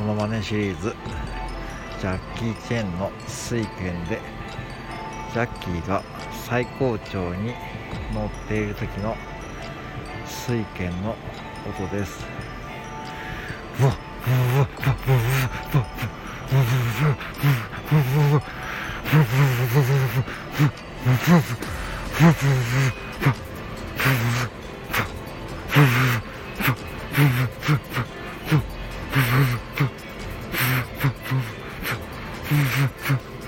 モノマネシリーズジャッキー・チェンの「水拳」でジャッキーが最高潮に乗っている時の水拳の音ですうわうわうわうわうわ Mm-hmm. Пфф, пфф, пфф, пфф, пфф.